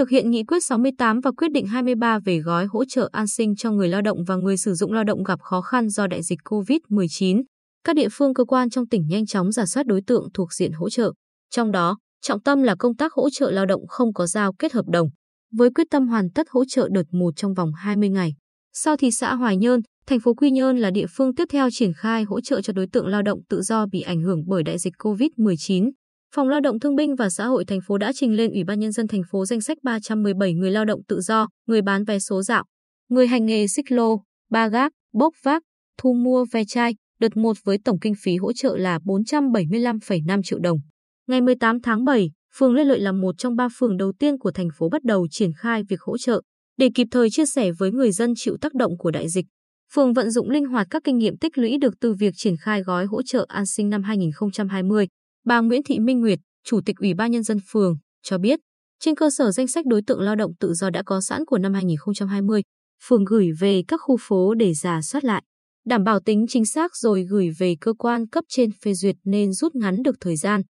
thực hiện nghị quyết 68 và quyết định 23 về gói hỗ trợ an sinh cho người lao động và người sử dụng lao động gặp khó khăn do đại dịch COVID-19. Các địa phương cơ quan trong tỉnh nhanh chóng giả soát đối tượng thuộc diện hỗ trợ. Trong đó, trọng tâm là công tác hỗ trợ lao động không có giao kết hợp đồng, với quyết tâm hoàn tất hỗ trợ đợt 1 trong vòng 20 ngày. Sau thị xã Hoài Nhơn, thành phố Quy Nhơn là địa phương tiếp theo triển khai hỗ trợ cho đối tượng lao động tự do bị ảnh hưởng bởi đại dịch COVID-19. Phòng Lao động Thương binh và Xã hội thành phố đã trình lên Ủy ban nhân dân thành phố danh sách 317 người lao động tự do, người bán vé số dạo, người hành nghề xích lô, ba gác, bốc vác, thu mua ve chai, đợt 1 với tổng kinh phí hỗ trợ là 475,5 triệu đồng. Ngày 18 tháng 7, phường Lê Lợi là một trong ba phường đầu tiên của thành phố bắt đầu triển khai việc hỗ trợ để kịp thời chia sẻ với người dân chịu tác động của đại dịch. Phường vận dụng linh hoạt các kinh nghiệm tích lũy được từ việc triển khai gói hỗ trợ an sinh năm 2020. Bà Nguyễn Thị Minh Nguyệt, Chủ tịch Ủy ban Nhân dân phường, cho biết, trên cơ sở danh sách đối tượng lao động tự do đã có sẵn của năm 2020, phường gửi về các khu phố để giả soát lại, đảm bảo tính chính xác rồi gửi về cơ quan cấp trên phê duyệt nên rút ngắn được thời gian.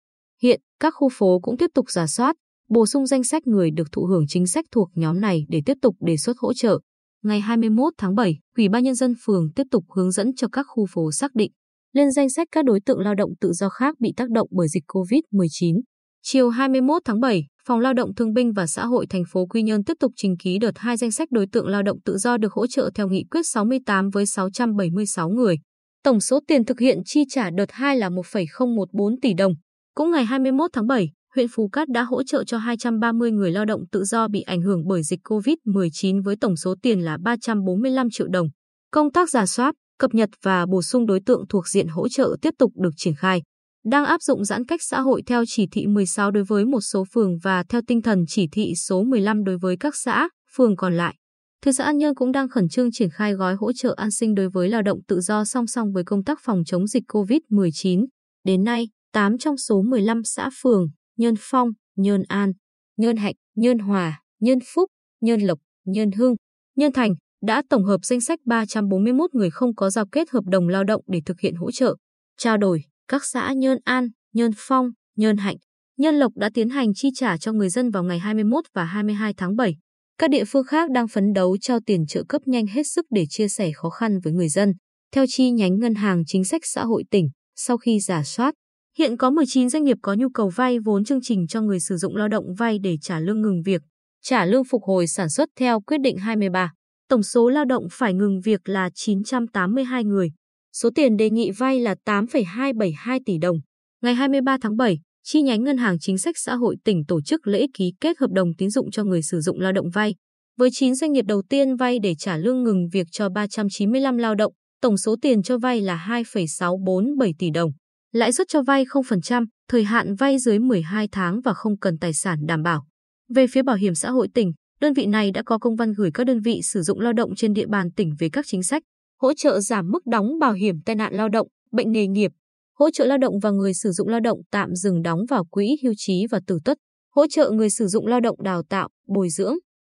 Hiện, các khu phố cũng tiếp tục giả soát, bổ sung danh sách người được thụ hưởng chính sách thuộc nhóm này để tiếp tục đề xuất hỗ trợ. Ngày 21 tháng 7, Ủy ban Nhân dân phường tiếp tục hướng dẫn cho các khu phố xác định lên danh sách các đối tượng lao động tự do khác bị tác động bởi dịch COVID-19. Chiều 21 tháng 7, Phòng Lao động Thương binh và Xã hội thành phố Quy Nhơn tiếp tục trình ký đợt 2 danh sách đối tượng lao động tự do được hỗ trợ theo nghị quyết 68 với 676 người. Tổng số tiền thực hiện chi trả đợt 2 là 1,014 tỷ đồng. Cũng ngày 21 tháng 7, huyện Phú Cát đã hỗ trợ cho 230 người lao động tự do bị ảnh hưởng bởi dịch COVID-19 với tổng số tiền là 345 triệu đồng. Công tác giả soát, cập nhật và bổ sung đối tượng thuộc diện hỗ trợ tiếp tục được triển khai. Đang áp dụng giãn cách xã hội theo chỉ thị 16 đối với một số phường và theo tinh thần chỉ thị số 15 đối với các xã, phường còn lại. Thị xã An Nhơn cũng đang khẩn trương triển khai gói hỗ trợ an sinh đối với lao động tự do song song với công tác phòng chống dịch COVID-19. Đến nay, 8 trong số 15 xã phường, Nhơn Phong, Nhơn An, Nhơn Hạnh, Nhơn Hòa, Nhơn Phúc, Nhơn Lộc, Nhơn Hưng, Nhơn Thành đã tổng hợp danh sách 341 người không có giao kết hợp đồng lao động để thực hiện hỗ trợ. Trao đổi, các xã Nhơn An, Nhơn Phong, Nhơn Hạnh, Nhân Lộc đã tiến hành chi trả cho người dân vào ngày 21 và 22 tháng 7. Các địa phương khác đang phấn đấu trao tiền trợ cấp nhanh hết sức để chia sẻ khó khăn với người dân. Theo chi nhánh Ngân hàng Chính sách Xã hội tỉnh, sau khi giả soát, hiện có 19 doanh nghiệp có nhu cầu vay vốn chương trình cho người sử dụng lao động vay để trả lương ngừng việc, trả lương phục hồi sản xuất theo quyết định 23. Tổng số lao động phải ngừng việc là 982 người. Số tiền đề nghị vay là 8,272 tỷ đồng. Ngày 23 tháng 7, chi nhánh Ngân hàng Chính sách Xã hội tỉnh tổ chức lễ ký kết hợp đồng tín dụng cho người sử dụng lao động vay. Với 9 doanh nghiệp đầu tiên vay để trả lương ngừng việc cho 395 lao động, tổng số tiền cho vay là 2,647 tỷ đồng. Lãi suất cho vay 0%, thời hạn vay dưới 12 tháng và không cần tài sản đảm bảo. Về phía Bảo hiểm xã hội tỉnh, đơn vị này đã có công văn gửi các đơn vị sử dụng lao động trên địa bàn tỉnh về các chính sách hỗ trợ giảm mức đóng bảo hiểm tai nạn lao động, bệnh nghề nghiệp, hỗ trợ lao động và người sử dụng lao động tạm dừng đóng vào quỹ hưu trí và tử tuất, hỗ trợ người sử dụng lao động đào tạo, bồi dưỡng,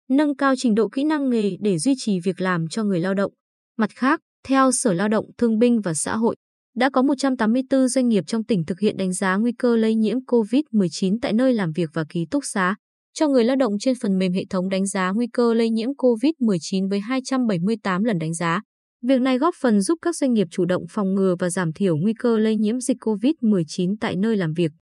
nâng cao trình độ kỹ năng nghề để duy trì việc làm cho người lao động. Mặt khác, theo Sở Lao động Thương binh và Xã hội, đã có 184 doanh nghiệp trong tỉnh thực hiện đánh giá nguy cơ lây nhiễm COVID-19 tại nơi làm việc và ký túc xá cho người lao động trên phần mềm hệ thống đánh giá nguy cơ lây nhiễm COVID-19 với 278 lần đánh giá. Việc này góp phần giúp các doanh nghiệp chủ động phòng ngừa và giảm thiểu nguy cơ lây nhiễm dịch COVID-19 tại nơi làm việc.